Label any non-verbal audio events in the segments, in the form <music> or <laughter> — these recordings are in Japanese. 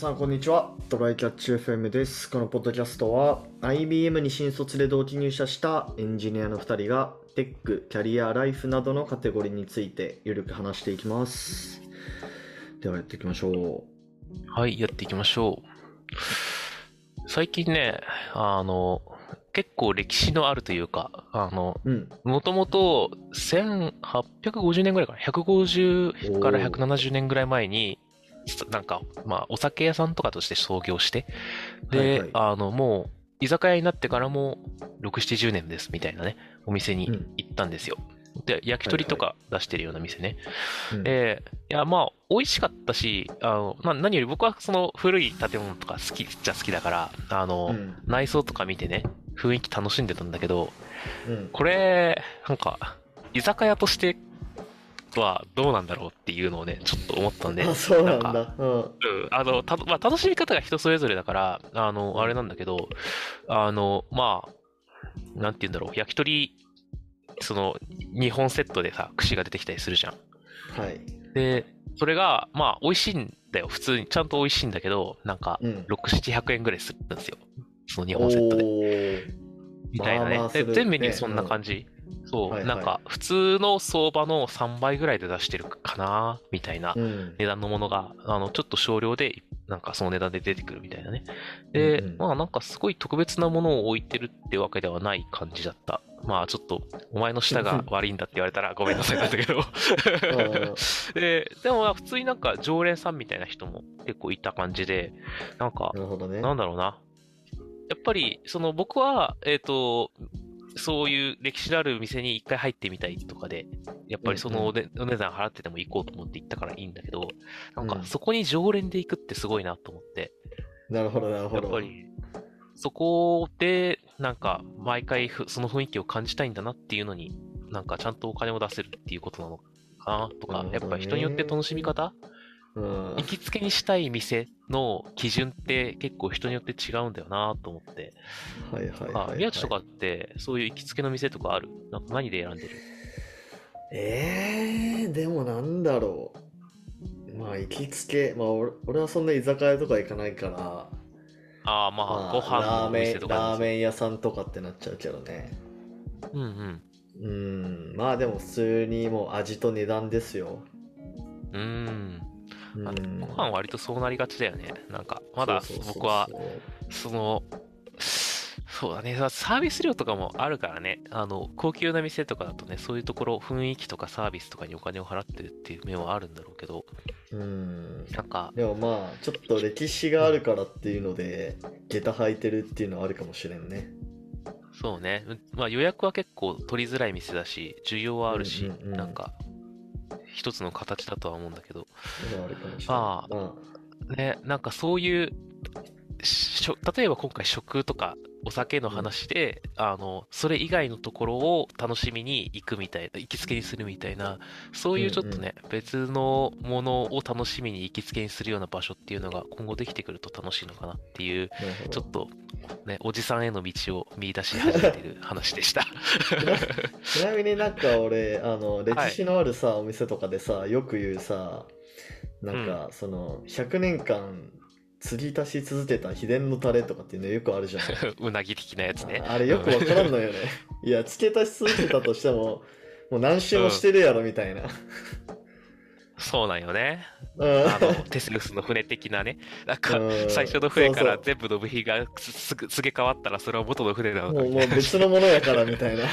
さんこんにちは。トライキャッチ FM です。このポッドキャストは IBM に新卒で同期入社したエンジニアの2人がテック、キャリア、ライフなどのカテゴリーについてゆるく話していきます。ではやっていきましょはい、やっていきましょう。最近ね、あの、結構歴史のあるというか、あの、もともと1850年ぐらいかな、150からおー170年ぐらい前に、なんか、まあ、お酒屋さんとかとして創業して、で、はいはい。あの、もう、居酒屋になってからも6、70年ですみたいなね、お店にうん。行ったんですよ。で、焼き鳥とか出してるような店ね。うん。で、いや、まあ、美味しかったし、あの、な何より僕はその古い建物とか好きっちゃ好きだから、あの、うん。内装とか見てね、雰囲気楽しんでたんだけど、うん。これ、なんか、居酒屋としてはどうなんだろうっていうのをね、ちょっと思ったんで、あそうなんだうんうん、あの、た、まあ、楽しみ方が人それぞれだから、あの、あれなんだけど、あの、まあ、なんて言うんだろう、焼き鳥、その、2本セットでさ、串が出てきたりするじゃん。はいで、それが、まあ、美味しいんだよ。普通に、ちゃんと美味しいんだけど、なんか、うん6、700円ぐらいするんですよ。その2本セットで。でみたいなね。でまあまあする全メニューねそんな感じ。そう、はいはいなんか、普通の相場の3倍ぐらいで出してるかな、みたいなうん値段のものが、あの、ちょっと少量で、なんかその値段で出てくるみたいなね。で、うんうんまあなんかすごい特別なものを置いてるってわけではない感じだった。まあちょっと、お前の舌が <laughs> 悪いんだって言われたらごめんなさいなんだけど。<laughs> <laughs> で、でも普通になんか常連さんみたいな人も結構いた感じで、なんかな、るほどねなんだろうな。やっぱり、その僕は、えっ、と、そういう歴史のある店に一回入ってみたいとかで、やっぱりそのお,、ねお値段払ってでも行こうと思って行ったからいいんだけど、なんうん。かそこに常連で行くってすごいなと思って、なるほどなるほど。やっぱり、そこで、なんか、毎回ふその雰囲気を感じたいんだなっていうのに、なんかちゃんとお金を出せるっていうことなのかなとか、やっぱ人によって楽しみ方うん行きつけにしたい店の基準って結構人によって違うんだよなと思って。はいはいはいあはい宮地とかって、そういう行きつけの店とかある？なんか何で選んでる？えー、でもなんだろう。まあ、行きつけ、まあ、俺俺はそんな居酒屋とか行かないから、ああ、まあ、ご飯のおラーメン、店とかラーメン屋さんとかってなっちゃうけどね。うんうん。うん、まあでも普通にもう味と値段ですよ。うーん。うん。あご飯は割とそうなりがちだよね。なんか、まだ僕は、その、そうだね、さサービス料とかもあるからね、あの、高級な店とかだとね、そういうところ、雰囲気とかサービスとかにお金を払ってるっていう面はあるんだろうけど、うん。なんか、でもまあ、ちょっと歴史があるからっていうので、下駄履いてるっていうのはあるかもしれんね。そうね、まあ予約は結構取りづらい店だし、需要はあるし、うんうんうん。なんか、一つの形だとは思うんだけど、あ。あね、なんかそういう、例えば今回食とかお酒の話で、あの、それ以外のところを楽しみに行くみたいな、行きつけにするみたいな、そういうちょっとね、別のものを楽しみに行きつけにするような場所っていうのが今後できてくると楽しいのかなっていう、ちょっと、ね、おじさんへの道を見出し始めてる話でした。<laughs> ちなみになんか俺、あの、歴史のあるさ、お店とかでさ、よく言うさ、なんか、その、100年間、継ぎ足し続けた秘伝のタレとかっていうのよくあるじゃん。<laughs> うなぎ的なやつね。ああれよくわからんのよね。いや、付け足し続けたとしても、もう何周もしてるやろみたいな。そうなんよね。うん。あの、テセウスの船的なね。なんかう、ん最初の船から全部の部品がすすぐすげ替わったらそれは元の船なのかもう。別のものやからみたいな。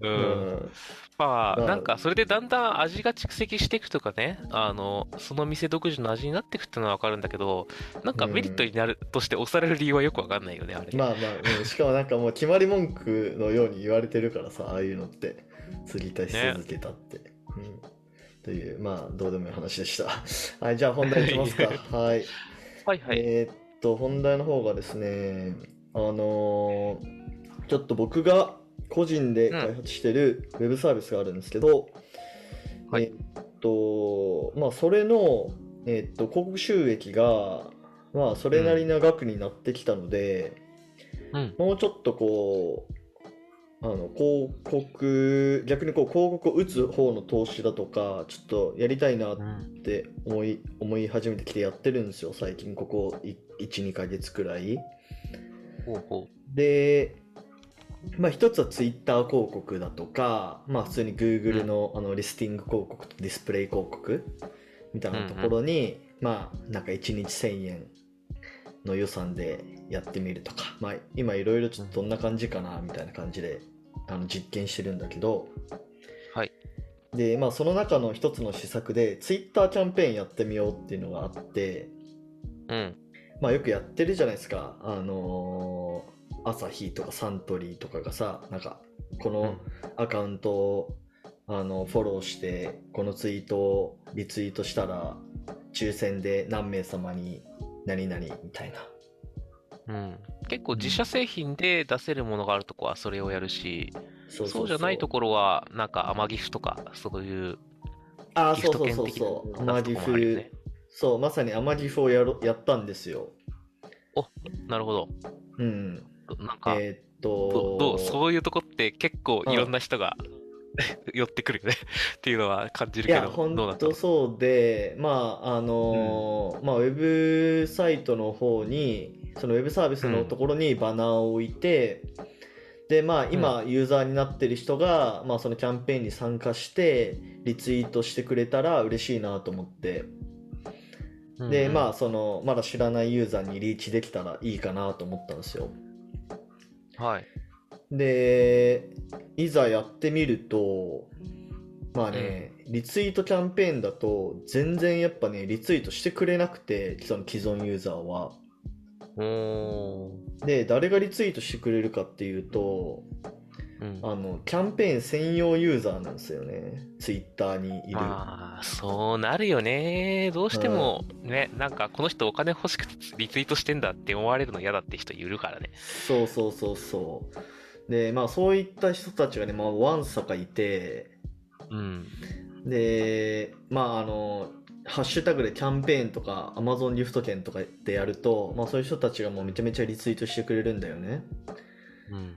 う。うんん。まあ、まあなんかそれでだんだん味が蓄積していくとかね、あの、その店独自の味になっていくっていうのはわかるんだけど、なんかメリットになるとして押される理由はよくわかんないよね、あれ。まあまあ、うんしかもなんかもう決まり文句のように言われてるからさ、ああいうのって。継ぎ足し続けたって。うん。という、まあ、どうでもいい話でした。<laughs> はい、じゃあ本題いきますか。<laughs> はい。はいはい。えーっと、本題の方がですね、あのーちょっと僕が個人で開発してるウェブサービスがあるんですけど、はいえーっと、まあ、それの、えーっと、広告収益が、まあ、それなりな額になってきたので、うん。もうちょっとこう、あの広告逆にこう広告を打つ方の投資だとかちょっとやりたいなっうん。て思い思い始めてきてやってるんですよ最近ここ12ヶ月くらいほうほでまあ一つはツイッター広告だとかまあ普通に Google の,、あのリスティング広告とディスプレイ広告みたいなところに、まあなんか1日1000円の予算でやってみるとか、まあ、今いろいろちょっとどんな感じかなみたいな感じであの実験してるんだけど。はい。でまあその中の一つの施策でツイッターキャンペーンやってみようっていうのがあって。うん。まあよくやってるじゃないですか。あのーアサヒとかサントリーとかがさなんかこのアカウントをあのフォローしてこのツイートをリツイートしたら抽選で何名様に何々みたいな。うん。結構自社製品で出せるものがあるとこはそれをやるし、そそうじゃないところは、なんかアマギフとか、そういうああそうそうそうそう。アマギフ。そうまさにアマギフをやろやったんですよ。なるほど。うんなんか、えーっどとどうそういうとこって結構いろんな人が <laughs> 寄ってくるよね。<laughs> っていうのは感じるいや、けど、本どうだったの？当そうで、まあ、あのーまあ、ウェブサイトの方に、そのウェブサービスのところにバナーを置いて、で、まあ、今、ユーザーになってる人が、まあ、そのキャンペーンに参加して、リツイートしてくれたら嬉しいなと思って、で、まあ、その、まだ知らないユーザーにリーチできたらいいかなと思ったんですよ。あ、はい。で、いざやってみると、まあね、リツイートキャンペーンだと、全然やっぱね、リツイートしてくれなくて、その既存ユーザーは。おー。で、誰がリツイートしてくれるかっていうと、うん。あの、キャンペーン専用ユーザーなんですよね。ツイッターにいる。まあ、そうなるよね。どうしても、ね、なんか、この人お金欲しくてリツイートしてんだって思われるの嫌だって人いるからね。そうそうそうそう。で、まあそういった人たちがね、まあワンサかいて、うん。で、まああの、ハッシュタグでキャンペーンとか Amazon ギフト券とかでやると、まあそういう人たちがもうめちゃめちゃリツイートしてくれるんだよね。うん。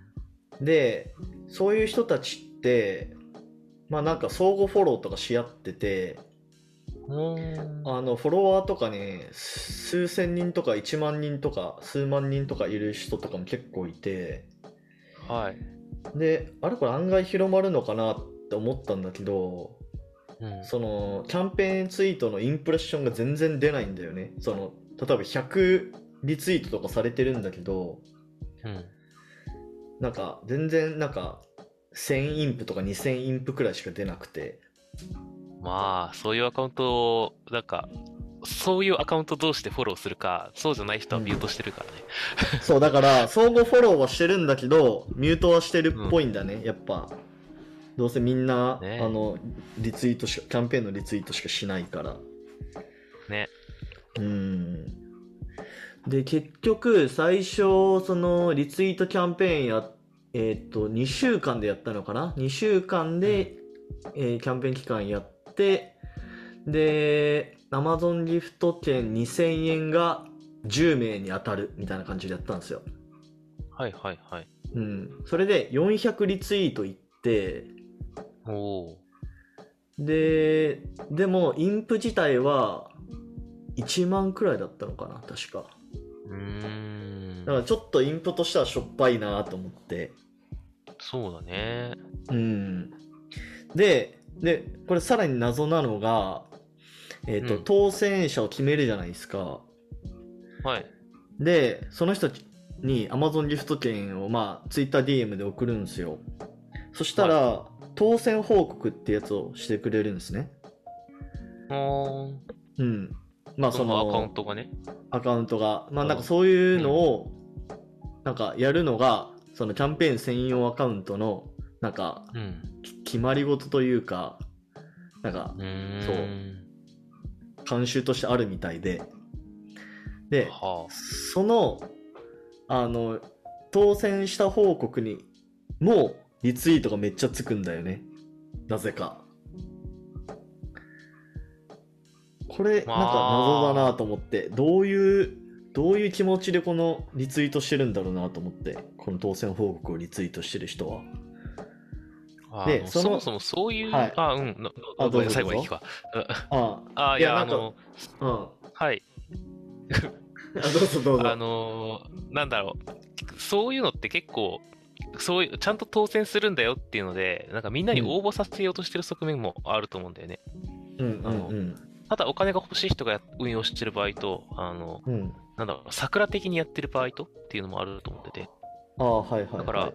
で、そういう人たちって、まあなんか相互フォローとかし合ってて、あのフォロワーとかね、数千人とか1万人とか数万人とかいる人とかも結構いて、はい。で、あれこれ案外広まるのかなって思ったんだけど、うん。そのキャンペーンツイートのインプレッションが全然出ないんだよね。その例えば100リツイートとかされてるんだけど、うん。なんか全然なんか1000インプとか2000インプくらいしか出なくて、まあ、そういうアカウントを、なんか、そういうアカウント同士でフォローするか、そうじゃない人はミュートしてるからね。そうだから相互フォローはしてるんだけど、ミュートはしてるっぽいんだね、やっぱ。どうせみんな、ねあのリツイートしかキャンペーンのリツイートしかしないから。ね。うん。で、結局、最初、その、リツイートキャンペーンや、えーっと、2週間でやったのかな ?2 週間で、えーキャンペーン期間やって、で、Amazon ギフト券2000円が10名に当たるみたいな感じでやったんですよ。はいはいはい。うん。それで400リツイートいって、おー。で、でも、インプ自体は1万くらいだったのかな？確か。うーんだか。らちょっとインプとしてはしょっぱいなと思って。そうだね。うん。で、で、これさらに謎なのが、えっ、と、うん当選者を決めるじゃないですか。はい。で、その人に Amazon ギフト券を、まあ、TwitterDM で送るんですよ。そしたら、当選報告ってやつをしてくれるんですね。うん。まあ、その、アカウントがね。アカウントが、まあうんなんかそういうのを、なんかやるのが、そのキャンペーン専用アカウントの、なんかうん。き決まり事というか、なんか。そう慣習としてあるみたいで、で、はその、あの、当選した報告にもリツイートがめっちゃつくんだよね。なぜか。これ、なんかまあ謎だなと思って、どういう、どういう気持ちでこのリツイートしてるんだろうなと思って、この当選報告をリツイートしてる人は。あ。あのでそもそもそういう、はいあ、うん、なあどうぞ最後に聞くわ。あ <laughs> あ、いや、あの、あ、うん。はい。あどうぞどうぞ。あのーなんだろう、そういうのって結構、そういう、ちゃんと当選するんだよっていうので、なんかみんなに応募させようとしてる側面もあると思うんだよね。うんうんうん。ただお金が欲しい人が運用してる場合と、あの、うん。なんだろう、桜的にやってる場合とっていうのもあると思ってて、ああ、はいはい、はい。だから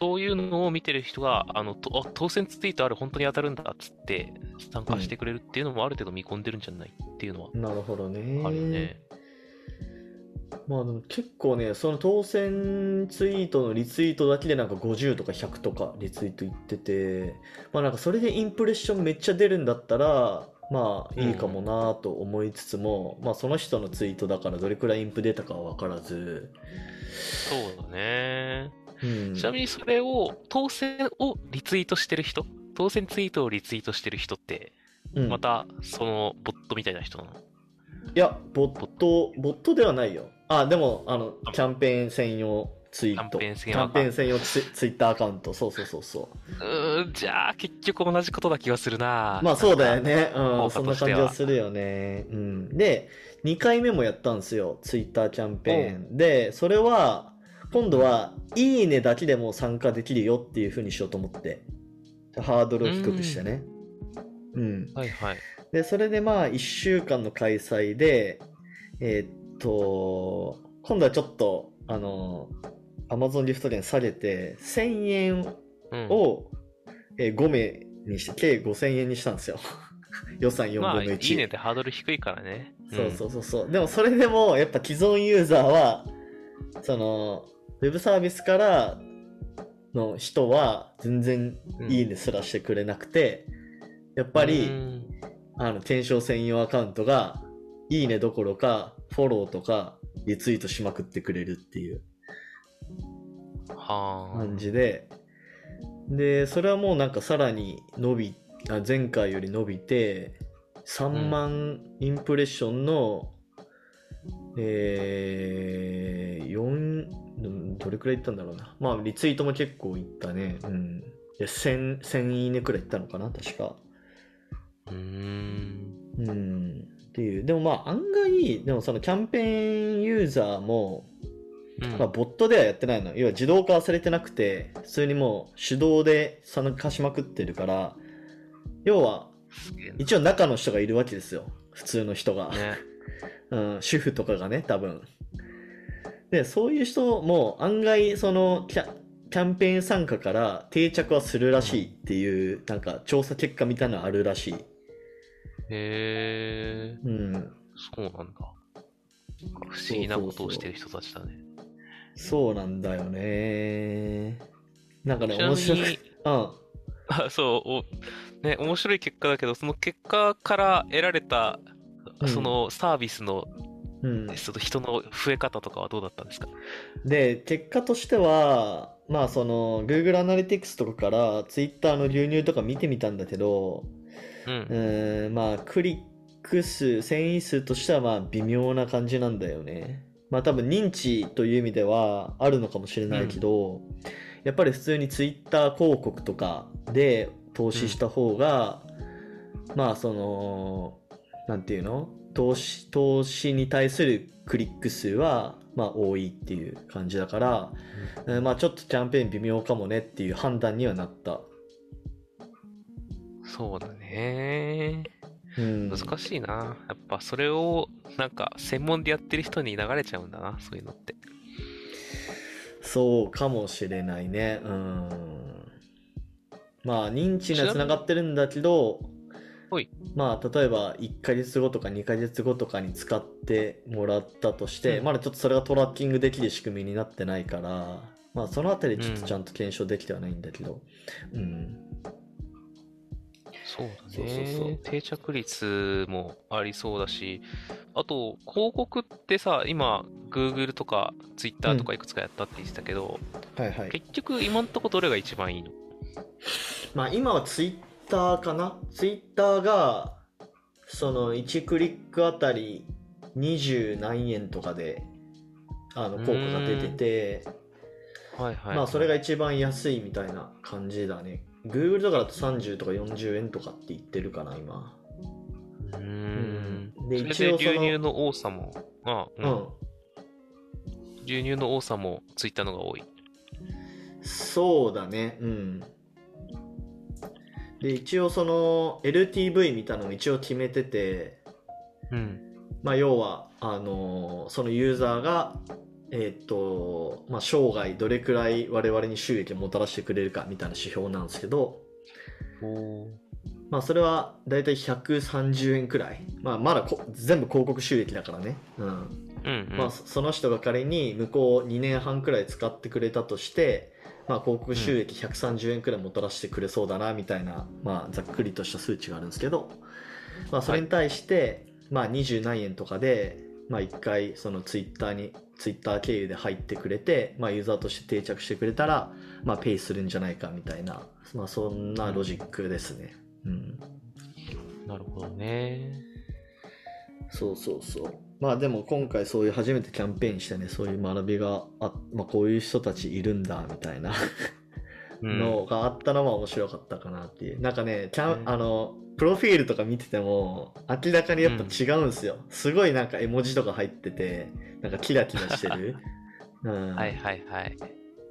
そういうのを見てる人が、あの、とあ当選ツイートある、本当に当たるんだっつって参加してくれるっていうのもある程度見込んでるんじゃないっていうのはなるほどね。あるよね。まあでも結構ね、その当選ツイートのリツイートだけでなんか50とか100とかリツイートいってて、まあなんかそれでインプレッションめっちゃ出るんだったら、まあいいかもなと思いつつも、まあその人のツイートだからどれくらいインプ出たかは分からず、そうだね。うん、ちなみにそれを、当選をリツイートしてる人、当選ツイートをリツイートしてる人って、うんまたそのボットみたいな人なの？いや、ボット、ボットではないよ。あ、でも、あの、キャンペーン専用ツイート。キャンペーン専キ用ャン専用ツイツイッターアカウント。そうそうそうそう。うーん、じゃあ結局同じことな気がするなまあそうだよ。ね。うん、効そんな感じははするよね。うん。で、2回目もやったんですよ。ツイッターキャンペーン。で、それは、今度は、いいねだけでも参加できるよっていう風にしようと思って。ハードルを低くしてね。うん。はいはい。で、それでまあ、1週間の開催で、えーっと、今度はちょっと、あの、Amazon ギフト券下げて、1000円うん、を、えー5名にして、計5000円にしたんですよ。<laughs> 予算4分のまあ、1。いいねってハードル低いからね。そうそうそうそう。でもそれでも、やっぱ既存ユーザーは、その、ウェブサービスからの人は全然うんいいねすらしてくれなくて、やっぱうり、んあの、検証専用アカウントが、いいねどころか、フォローとか、リツイートしまくってくれるっていうはあ。感じで、で、それはもうなんかさらに伸び、あ前回より伸びて、3万インプレッションの、えー、4、うんどれくらいいったんだろうな。まあ、リツイートも結構いったね。うん。で、1000、1000いいねくらいいったのかな、確か。うーん。うん。っていう。でもまあ、案外、でもそのキャンペーンユーザーも、うんまあ、ボットではやってないの。要は自動化はされてなくて、普通にもう手動で参加しまくってるから、要は、一応中の人がいるわけですよ。普通の人が。ね。<laughs> うん、主婦とかがね、多分。で、そういう人も案外、そのキャ、キャンペーン参加から定着はするらしいっていう、なんか調査結果みたいなのあるらしい。へえ、うん。そうなんだ。不思議なことをしてる人たちだね。そうなんだよね。なんかね、面白い。に、うん。あそう、おね、面白い結果だけど、その結果から得られた、うんそのサービスの、うん。その人の増え方とかはどうだったんですか？で、結果としては、まあその Google Analytics とかから Twitter の流入とか見てみたんだけど、うんう。ーん、まあクリック数、遷移数としてはまあ微妙な感じなんだよね。まあ多分認知という意味ではあるのかもしれないけど、やっぱり普通に Twitter 広告とかで投資した方が、まあその、なんていうの？投資、投資に対するクリック数はまあ多いっていう感じだから、うんまあちょっとキャンペーン微妙かもねっていう判断にはなった。そうだね。うん、難しいな。やっぱそれを、なんか、専門でやってる人に流れちゃうんだな、そういうのって。そうかもしれないね。うん。まあ、認知にはつながってるんだけどまあ、例えば1ヶ月後とか2ヶ月後とかに使ってもらったとして、うんまだちょっとそれがトラッキングできる仕組みになってないから、まあ、そのあたりちょっとちゃんと検証できてはないんだけど、うん。そうだそうそうそうね。定着率もありそうだし、あと、広告ってさ、今、Google とか Twitter とかいくつかやったって言ってたけど、はいはい。結局今んとこどれが一番いいの？まあ今はツイッターかな？ツイッターがその1クリックあたり20何円とかであの効果が出ててはいはい。まあそれが一番安いみたいな感じだね Google とかだと30とか40円とかって言ってるかな、今。うーん。で、一応そで牛乳の、の多さも、あ、う。うんん。牛乳の多さもついたのが多い。そうだね、うん。で、一応その LTV みたいなのを一応決めてて、うん。まあ、要はあのーそのユーザーが、えーっとまあ、生涯どれくらい我々に収益をもたらしてくれるかみたいな指標なんですけど、おまあ、それはだいたい130円くらい、まあ、まだこ全部広告収益だからね、うん。うん、うん。まあ、そその人が仮に向こう2年半くらい使ってくれたとして、まあ、広告収益130円くらいもたらしてくれそうだなみたいな、まあ、ざっくりとした数値があるんですけど、まあ、それに対して、まあ、20何円とかで、まあ、1回そのツイッターにツイッター経由で入ってくれて、まあ、ユーザーとして定着してくれたら、まあ、ペイするんじゃないかみたいな、まあ、そんなロジックですね。うんなるほどね。そうそうそう。まあでも今回そういう初めてキャンペーンしてね、そういう学びがあ、まあこういう人たちいるんだみたいなうん。のがあったのは面白かったかなっていう。なんかね、キャン、うんあの、プロフィールとか見てても明らかにやっぱ違うんですよ。すごいなんか絵文字とか入ってて、なんかキラキラしてる。<laughs> うん、はいはいはい。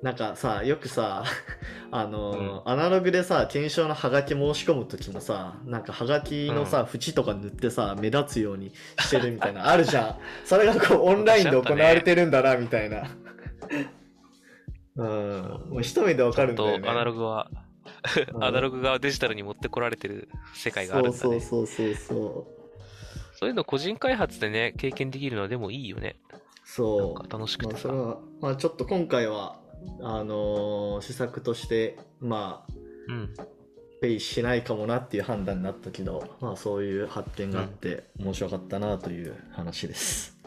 なんかさ、よくさ、<laughs> あの、アナログでさ、検証のハガキ申し込むときもさ、なんかハガキのさ、縁とか塗ってさ、目立つようにしてるみたいな、あるじゃん。<laughs> それがこう、オンラインで行われてるんだな、みたいな。うん。もう一目でわかるんだよね。とアナログは、うんアナログがデジタルに持ってこられてる世界があるんだね。そうそうそうそうそう。そういうの個人開発でね、経験できるのはでもいいよね。そう。か楽しくてさまあそれ。は、まあちょっと今回は、あのー施策として、まあ、うん。ペイしないかもなっていう判断になったけど、まあそういう発見があって面白かったなという話です。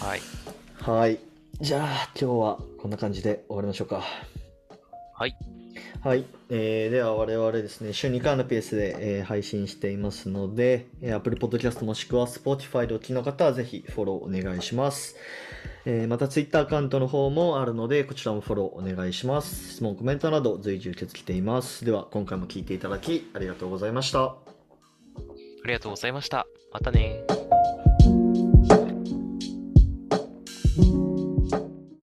はい。はい。じゃあ今日はこんな感じで終わりましょうか。はい。はい。えーでは我々ですね、週2回のペースで、えー配信していますので、えー Apple Podcast もしくは Spotify でお聞きの方はぜひフォローお願いします。えーまた Twitter アカウントの方もあるので、こちらもフォローお願いします。質問、コメントなど随時受け付けています。では今回も聞いていただきありがとうございました。ありがとうございました。またね